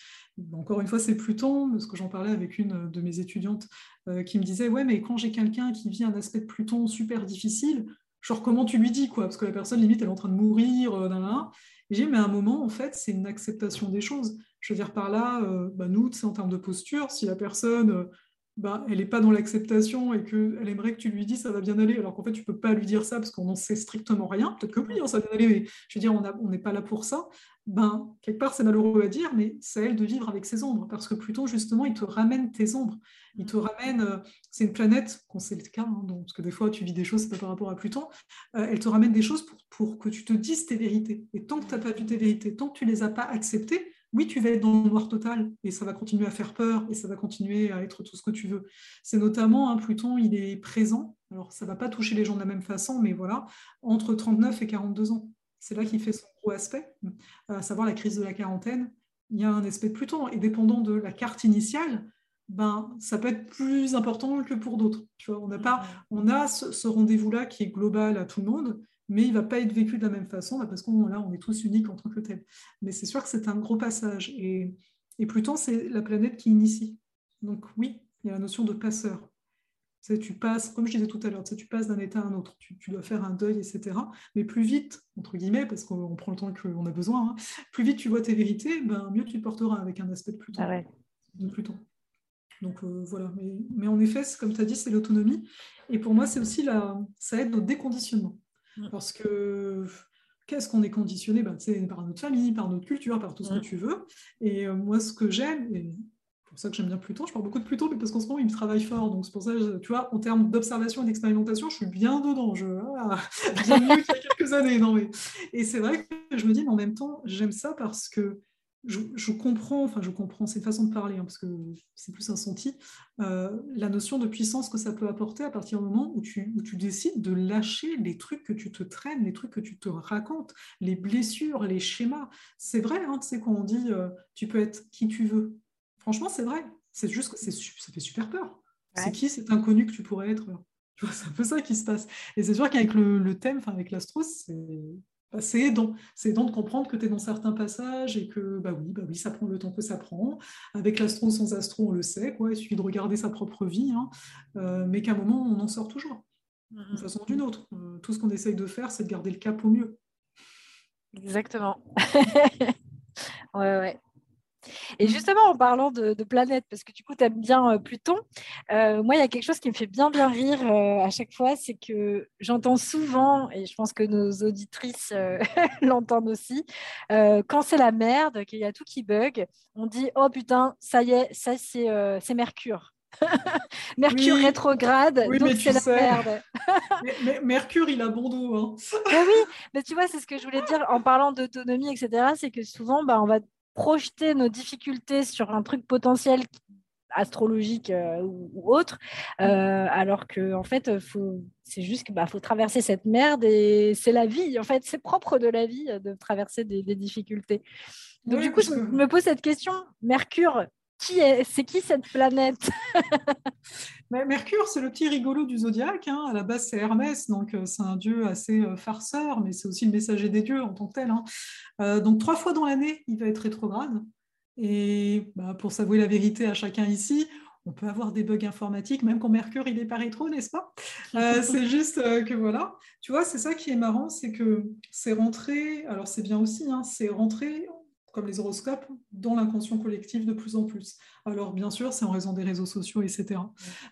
Encore une fois, c'est Pluton, parce que j'en parlais avec une de mes étudiantes euh, qui me disait, ouais, mais quand j'ai quelqu'un qui vit un aspect de Pluton super difficile, genre comment tu lui dis quoi? Parce que la personne limite elle est en train de mourir, euh, Et j'ai mais à un moment en fait c'est une acceptation des choses. Je veux dire par là, euh, bah, nous, c'est en termes de posture, si la personne bah, elle n'est pas dans l'acceptation et qu'elle aimerait que tu lui dises ça va bien aller, alors qu'en fait, tu ne peux pas lui dire ça parce qu'on n'en sait strictement rien. Peut-être que oui, hein, ça va bien aller, mais je veux dire, on n'est pas là pour ça. Ben, quelque part, c'est malheureux à dire, mais c'est à elle de vivre avec ses ombres, parce que Pluton, justement, il te ramène tes ombres. Il te ramène, euh, c'est une planète, quand c'est le cas, hein, parce que des fois, tu vis des choses, c'est pas par rapport à Pluton, euh, elle te ramène des choses pour, pour que tu te dises tes vérités. Et tant que tu n'as pas vu tes vérités, tant que tu ne les as pas acceptées, oui, tu vas être dans le noir total et ça va continuer à faire peur et ça va continuer à être tout ce que tu veux. C'est notamment, un Pluton, il est présent. Alors, ça ne va pas toucher les gens de la même façon, mais voilà, entre 39 et 42 ans. C'est là qu'il fait son gros aspect, à savoir la crise de la quarantaine. Il y a un aspect de Pluton et dépendant de la carte initiale, ben, ça peut être plus important que pour d'autres. on, a pas, on a ce rendez-vous-là qui est global à tout le monde, mais il ne va pas être vécu de la même façon, bah, parce qu'on là, on est tous uniques en tant que tel. Mais c'est sûr que c'est un gros passage. Et, et Pluton, c'est la planète qui initie. Donc oui, il y a la notion de passeur. Tu, passes, comme je disais tout à l'heure, tu passes d'un état à un autre, tu, dois faire un deuil, etc. Mais plus vite, entre guillemets, parce qu'on prend le temps qu'on a besoin, hein, plus vite tu vois tes vérités, ben, mieux tu te porteras avec un aspect de Pluton. Ah de Pluton. Donc euh, voilà, mais, mais, en effet, comme tu as dit, c'est l'autonomie. Et pour moi, c'est aussi la, ça aide au déconditionnement. Mm. Parce que qu'est-ce qu'on est conditionné? Ben, Par notre famille, par notre culture, par tout ce que mm. tu veux. Et euh, moi, ce que j'aime, et c'est pour ça que j'aime bien Pluton, je parle beaucoup de Pluton, mais parce qu'en ce moment, il me travaille fort. Donc c'est pour ça, tu vois, en termes d'observation et d'expérimentation, je suis bien dedans. Je, ah, bien mieux qu'il y a quelques années. Non, mais... Et c'est vrai que je me dis, mais en même temps, j'aime ça parce que je, comprends, enfin je comprends, c'est une façon de parler, hein, parce que c'est plus un senti, euh, la notion de puissance que ça peut apporter à partir du moment où tu, tu, décides de lâcher les trucs que tu te traînes, les trucs que tu te racontes, les blessures, les schémas. C'est vrai, hein, tu sais, quand on dit euh, tu peux être qui tu veux. Franchement, c'est vrai. C'est juste que ça fait super peur. C'est qui cet inconnu que tu pourrais être? C'est un peu ça qui se passe. Et c'est sûr qu'avec le, thème, avec l'astro, bah, c'est aidant. C'est aidant de comprendre que tu es dans certains passages et que bah oui, bah oui, ça prend le temps que ça prend. Avec l'astro, sans astro, on le sait. Quoi. Il suffit de regarder sa propre vie, hein. euh, mais qu'à un moment, on en sort toujours, d'une façon ou d'une autre. Euh, tout ce qu'on essaye de faire, c'est de garder le cap au mieux. Exactement. ouais, ouais. Et justement, en parlant de, planètes, parce que du coup, tu aimes bien euh, Pluton, euh, moi, il y a quelque chose qui me fait bien, bien rire euh, à chaque fois, c'est que j'entends souvent, et je pense que nos auditrices l'entendent aussi, quand c'est la merde, qu'il y a tout qui bug, on dit Oh putain, ça y est, ça c'est Mercure. Mercure rétrograde, donc c'est la merde. mais, Mercure, il a bon dos. Hein. oui, mais tu vois, c'est ce que je voulais dire en parlant d'autonomie, etc. C'est que souvent, bah, on va projeter nos difficultés sur un truc potentiel astrologique euh, ou, autre, euh, alors que en fait, c'est juste qu'il bah, faut traverser cette merde et c'est la vie. En fait, c'est propre de la vie de traverser des, difficultés. Donc du coup, je me pose cette question. Mercure, qui est, c'est qui cette planète? Mercure, c'est le petit rigolo du zodiaque. Hein. À la base, c'est Hermès, donc euh, c'est un dieu assez euh, farceur, mais c'est aussi le messager des dieux en tant que tel. Hein. Euh, donc trois fois dans l'année, il va être rétrograde. Et bah, pour s'avouer la vérité à chacun ici, on peut avoir des bugs informatiques, même quand Mercure il est pas rétro, n'est-ce pas? C'est juste que voilà, tu vois, c'est ça qui est marrant, c'est que c'est rentré, alors c'est bien aussi, hein, c'est rentré comme les horoscopes, dans l'inconscient collectif de plus en plus. Alors bien sûr, c'est en raison des réseaux sociaux, etc.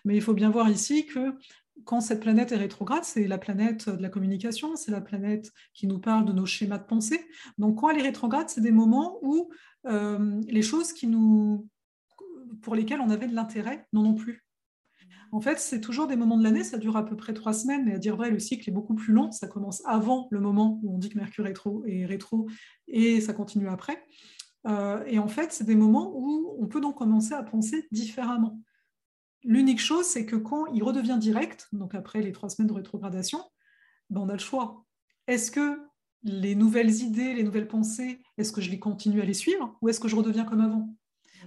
Mais il faut bien voir ici que quand cette planète est rétrograde, c'est la planète de la communication, c'est la planète qui nous parle de nos schémas de pensée. Donc quand elle est rétrograde, c'est des moments où euh, les choses qui nous, pour lesquelles on avait de l'intérêt n'en ont plus. En fait, c'est toujours des moments de l'année, ça dure à peu près trois semaines, mais à dire vrai, le cycle est beaucoup plus long. Ça commence avant le moment où on dit que Mercure est rétro et ça continue après. Euh, et en fait, c'est des moments où on peut donc commencer à penser différemment. L'unique chose, c'est que quand il redevient direct, donc après les trois semaines de rétrogradation, ben on a le choix. Est-ce que les nouvelles idées, les nouvelles pensées, est-ce que je les continue à les suivre ou est-ce que je redeviens comme avant?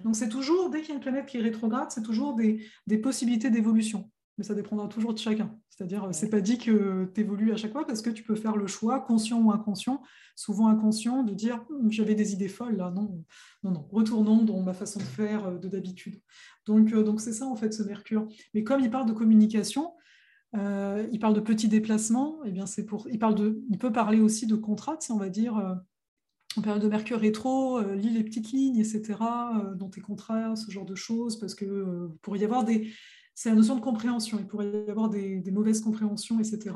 Donc c'est toujours, dès qu'il y a une planète qui est rétrograde, c'est toujours des, possibilités d'évolution. Mais ça dépendra toujours de chacun. C'est-à-dire, c'est pas dit que tu évolues à chaque fois parce que tu peux faire le choix, conscient ou inconscient, souvent inconscient, de dire hum, j'avais des idées folles là, non, non, non, retournons dans ma façon de faire euh, de d'habitude. Donc, euh, donc c'est ça en fait ce Mercure. Mais comme il parle de communication, euh, il parle de petits déplacements, eh bien c'est pour, il parle de, il peut parler aussi de contrats, on va dire en période de Mercure rétro, euh, lis les petites lignes, etc., euh, dans tes contrats, ce genre de choses, parce que euh, pourrait y avoir des. C'est la notion de compréhension, il pourrait y avoir des, mauvaises compréhensions, etc.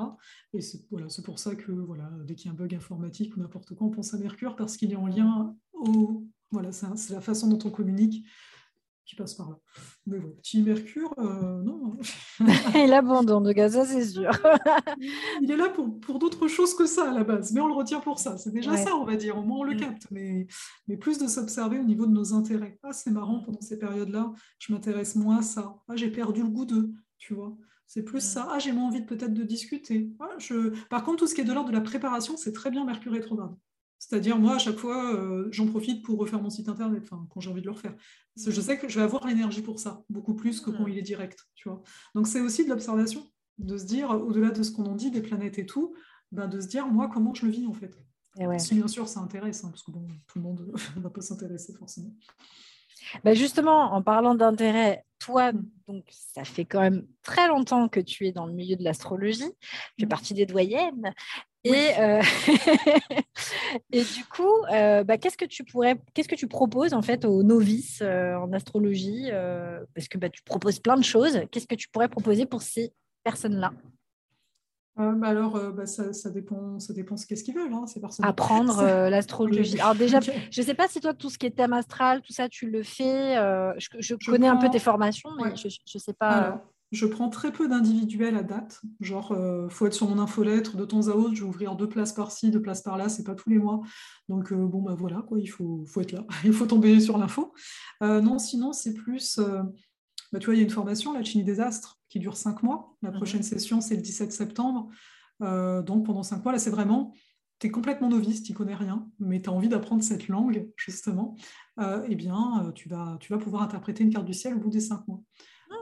Et c'est pour ça que voilà, dès qu'il y a un bug informatique ou n'importe quoi, on pense à Mercure parce qu'il est en lien au. Voilà, c'est la façon dont on communique qui passe par là. Mais bon, petit Mercure, euh, non. il abandonne, de gaz, ça c'est sûr. il est là pour, pour d'autres choses que ça à la base, mais on le retient pour ça. C'est déjà ça, on va dire. Au moins, on le mm. capte, mais, mais plus de s'observer au niveau de nos intérêts. Ah, c'est marrant, pendant ces périodes-là, je m'intéresse moins à ça. Ah, j'ai perdu le goût d'eux, tu vois. C'est plus mm. ça. Ah, j'ai moins envie peut-être de discuter. Ah, je... Par contre, tout ce qui est de l'ordre de la préparation, c'est très bien Mercure rétrograde. C'est-à-dire, moi, à chaque fois, euh, j'en profite pour refaire mon site internet, quand j'ai envie de le refaire. je sais que je vais avoir l'énergie pour ça, beaucoup plus que quand mm. il est direct. Tu vois. Donc, c'est aussi de l'observation, de se dire, au-delà de ce qu'on en dit, des planètes et tout, ben, de se dire, moi, comment je le vis, en fait. Si, bien sûr, ça intéresse, hein, parce que bon, tout le monde ne va pas s'intéresser forcément. Ben justement, en parlant d'intérêt, toi, mm. donc ça fait quand même très longtemps que tu es dans le milieu de l'astrologie, tu fais mm. partie des doyennes. Et, euh, et du coup, euh, bah, qu'est-ce que tu pourrais, qu'est-ce que tu proposes en fait aux novices euh, en astrologie Parce que bah, tu proposes plein de choses. Qu'est-ce que tu pourrais proposer pour ces personnes-là? Bah alors, bah, ça, ça, dépend, ça dépend ce qu'est-ce qu'ils veulent. Hein, ces personnes. Apprendre l'astrologie. Alors déjà, je ne sais pas si toi, tout ce qui est thème astral, tout ça, tu le fais. je, je, connais un peu tes formations, mais je ne sais pas. Je prends très peu d'individuels à date. Genre, euh, faut être sur mon infolettre de temps à autre. Je vais ouvrir deux places par-ci, deux places par-là. C'est pas tous les mois. Donc, euh, bon, bah voilà, quoi. Il faut, faut être là. il faut tomber sur l'info. Euh, non, sinon, c'est plus. Bah, tu vois, il y a une formation, la Chimie des Astres, qui dure cinq mois. La mhm. prochaine session, c'est le 17 septembre. donc, pendant cinq mois, là, c'est vraiment. Tu es complètement novice, tu connais rien, mais tu as envie d'apprendre cette langue, justement. eh bien, tu vas, tu vas pouvoir interpréter une carte du ciel au bout des cinq mois.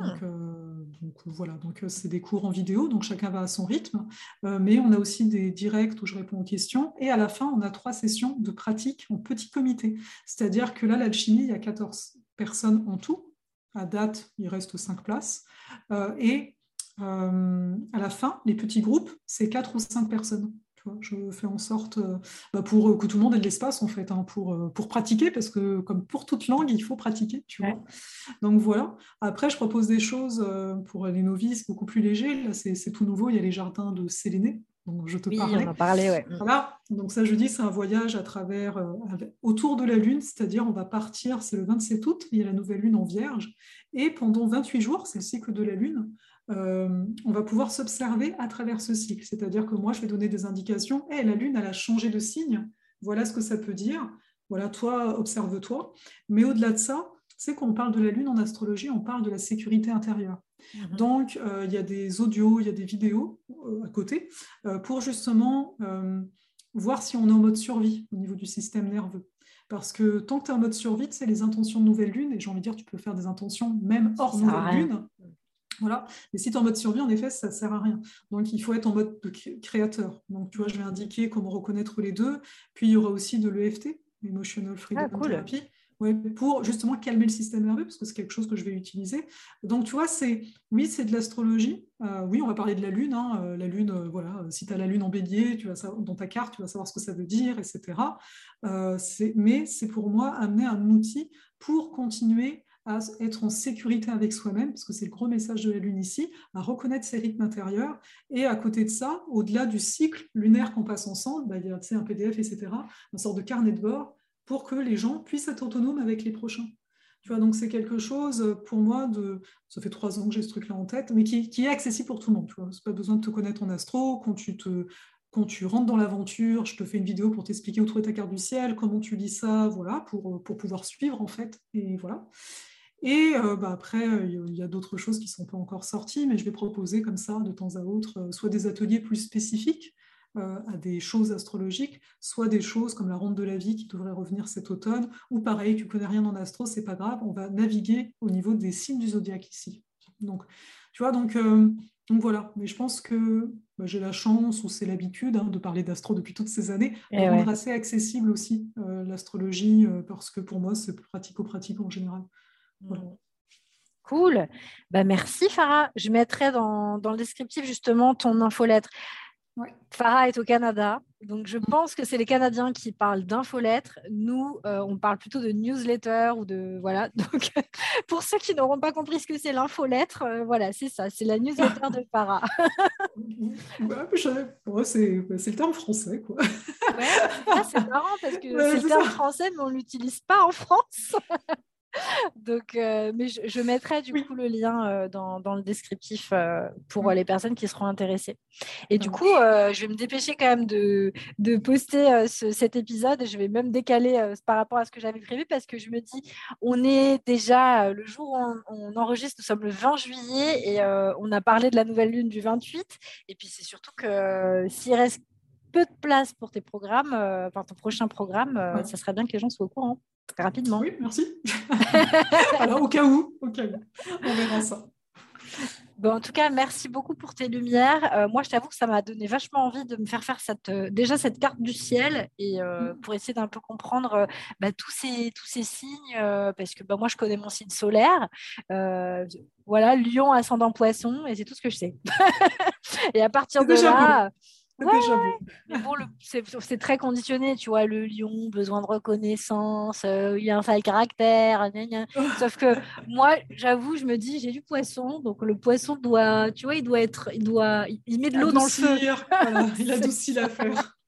Donc, euh, donc voilà, donc c'est des cours en vidéo, donc chacun va à son rythme, mais on a aussi des directs où je réponds aux questions, et à la fin, on a trois sessions de pratique en petit comité. C'est-à-dire que là, l'alchimie, il y a 14 personnes en tout. À date, il reste 5 places. et à la fin, les petits groupes, c'est 4 ou 5 personnes je fais en sorte euh, bah, pour que tout le monde ait de l'espace en fait hein, pour, euh, pour pratiquer parce que comme pour toute langue il faut pratiquer tu vois. Donc voilà. Après je propose des choses euh, pour les novices beaucoup plus légers. Là c'est tout nouveau. Il y a les jardins de Séléné donc je te oui, parlais. on en parlait, ouais. Voilà, donc ça je dis c'est un voyage à travers, autour de la Lune, c'est-à-dire on va partir, c'est le 27 août, il y a la nouvelle Lune en Vierge, et pendant 28 jours, c'est le cycle de la Lune, euh, on va pouvoir s'observer à travers ce cycle. C'est-à-dire que moi, je vais donner des indications. et la Lune, elle a changé de signe. Voilà ce que ça peut dire. Voilà, toi, observe-toi. Mais au-delà de ça, c'est qu'on parle de la Lune en astrologie, on parle de la sécurité intérieure. Mhm. Donc, euh, il y a des audios, il y a des vidéos euh, à côté pour justement voir si on est en mode survie au niveau du système nerveux. Parce que tant que tu es en mode survie, c'est les intentions de nouvelle lune, et j'ai envie de dire, tu peux faire des intentions même hors nouvelle lune, voilà. Mais si tu es en mode survie, en effet, ça ne sert à rien. Donc, il faut être en mode créateur. Donc, tu vois, je vais indiquer comment reconnaître les deux. Puis, il y aura aussi de l'EFT, Emotional Freedom ah, Therapy, pour justement calmer le système nerveux, parce que c'est quelque chose que je vais utiliser. Donc, tu vois, c'est oui, c'est de l'astrologie. Euh, oui, on va parler de la Lune. Hein. Euh, la Lune, euh, voilà, si tu as la Lune en bélier, tu vas savoir, dans ta carte, tu vas savoir ce que ça veut dire, etc. mais c'est pour moi amener un outil pour continuer à être en sécurité avec soi-même, parce que c'est le gros message de la Lune ici, à reconnaître ses rythmes intérieurs. Et à côté de ça, au-delà du cycle lunaire qu'on passe ensemble, bah, il y a un PDF, etc., une sorte de carnet de bord pour que les gens puissent être autonomes avec les prochains. Tu vois, donc c'est quelque chose pour moi de. Ça fait trois ans que j'ai ce truc-là en tête, mais qui, est accessible pour tout le monde. Tu vois, c'est pas besoin de te connaître en astro. Quand tu te quand tu rentres dans l'aventure, je te fais une vidéo pour t'expliquer où trouver ta carte du ciel, comment tu lis ça, voilà, pour, pour pouvoir suivre en fait. Et voilà. Et euh, bah, après, il y a d'autres choses qui ne sont pas encore sorties, mais je vais proposer comme ça de temps à autre, euh, soit des ateliers plus spécifiques euh, à des choses astrologiques, soit des choses comme la ronde de la vie qui devrait revenir cet automne, ou pareil, tu connais rien en astro, c'est pas grave, on va naviguer au niveau des signes du zodiaque ici. Donc, tu vois, donc, donc voilà. Mais je pense que bah, j'ai la chance ou c'est l'habitude hein, de parler d'astro depuis toutes ces années, de eh rendre assez accessible aussi l'astrologie, parce que pour moi, c'est pratico-pratique en général. Cool. Bah, merci Farah. Je mettrai dans, le descriptif justement ton infolettre. Farah est au Canada, donc je pense que c'est les Canadiens qui parlent d'infolettre. Nous, euh, on parle plutôt de newsletter ou de voilà. Donc pour ceux qui n'auront pas compris ce que c'est l'infolettre, euh, voilà, c'est ça, c'est la newsletter de Farah. c'est le terme français, quoi. c'est marrant parce que c'est le terme français, mais on l'utilise pas en France. Donc, euh, mais je, mettrai du coup le lien euh, dans, le descriptif euh, pour les personnes qui seront intéressées. Et du coup, je vais me dépêcher quand même de, de poster cet épisode. Je vais même décaler par rapport à ce que j'avais prévu parce que je me dis, on est déjà le jour où on, enregistre, nous sommes le 20 juillet et on a parlé de la nouvelle lune du 28. Et puis c'est surtout que s'il reste peu de place pour tes programmes, enfin ton prochain programme, ça serait bien que les gens soient au courant rapidement. Oui, merci. Alors, au cas où, au cas où, on verra ça. Bon, en tout cas, merci beaucoup pour tes lumières. Euh, moi, je t'avoue que ça m'a donné vachement envie de me faire faire cette, euh, déjà cette carte du ciel et euh, mm. pour essayer d'un peu comprendre bah, tous, ces, tous ces signes, parce que bah, moi, je connais mon signe solaire. voilà, lion, ascendant poisson, et c'est tout ce que je sais. et à partir de là, c'est très conditionné, tu vois, le lion, besoin de reconnaissance, euh, il a un sale caractère, sauf que moi, j'avoue, je me dis, j'ai du poisson, donc le poisson doit, tu vois, il doit être, il doit, il met de l'eau dans le feu. il adoucit l'affaire.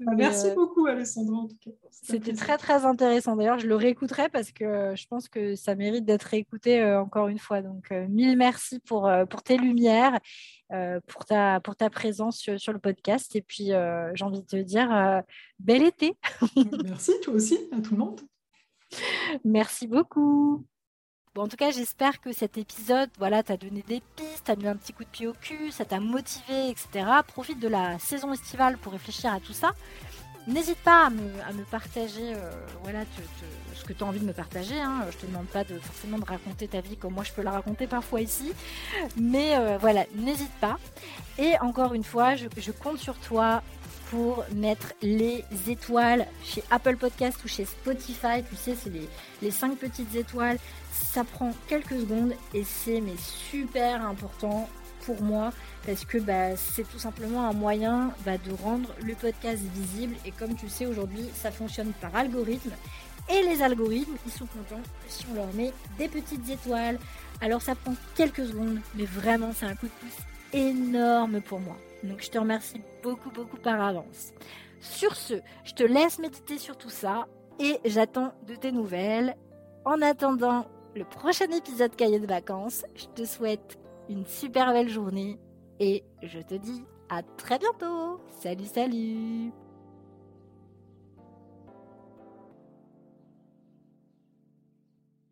Bah, merci euh, beaucoup, Alessandro. En tout cas. C'était très, très intéressant. D'ailleurs, je le réécouterai parce que je pense que ça mérite d'être réécouté euh, encore une fois. Donc, mille merci pour, pour tes lumières euh, pour, ta, pour ta présence sur, le podcast. Et puis, euh, j'ai envie de te dire, euh, bel été. Merci, toi aussi, à tout le monde. Merci beaucoup. Bon, en tout cas, j'espère que cet épisode, voilà, t'a donné des pistes, t'a mis un petit coup de pied au cul, ça t'a motivé, etc. Profite de la saison estivale pour réfléchir à tout ça. n'hésite pas à me, partager voilà, ce que tu as envie de me partager. Hein. Je te demande pas de, forcément de raconter ta vie comme moi je peux la raconter parfois ici. Mais voilà, n'hésite pas. Et encore une fois, je compte sur toi pour mettre les étoiles chez Apple Podcast ou chez Spotify. Tu sais, c'est les, les 5 petites étoiles. Ça prend quelques secondes et c'est mais super important pour moi parce que bah, c'est tout simplement un moyen bah, de rendre le podcast visible et comme tu sais aujourd'hui ça fonctionne par algorithme et les algorithmes ils sont contents si on leur met des petites étoiles alors ça prend quelques secondes mais vraiment c'est un coup de pouce énorme pour moi donc je te remercie beaucoup beaucoup par avance. Sur ce je te laisse méditer sur tout ça et j'attends de tes nouvelles. En attendant le prochain épisode cahier de vacances je te souhaite une super belle journée et je te dis à très bientôt. Salut, salut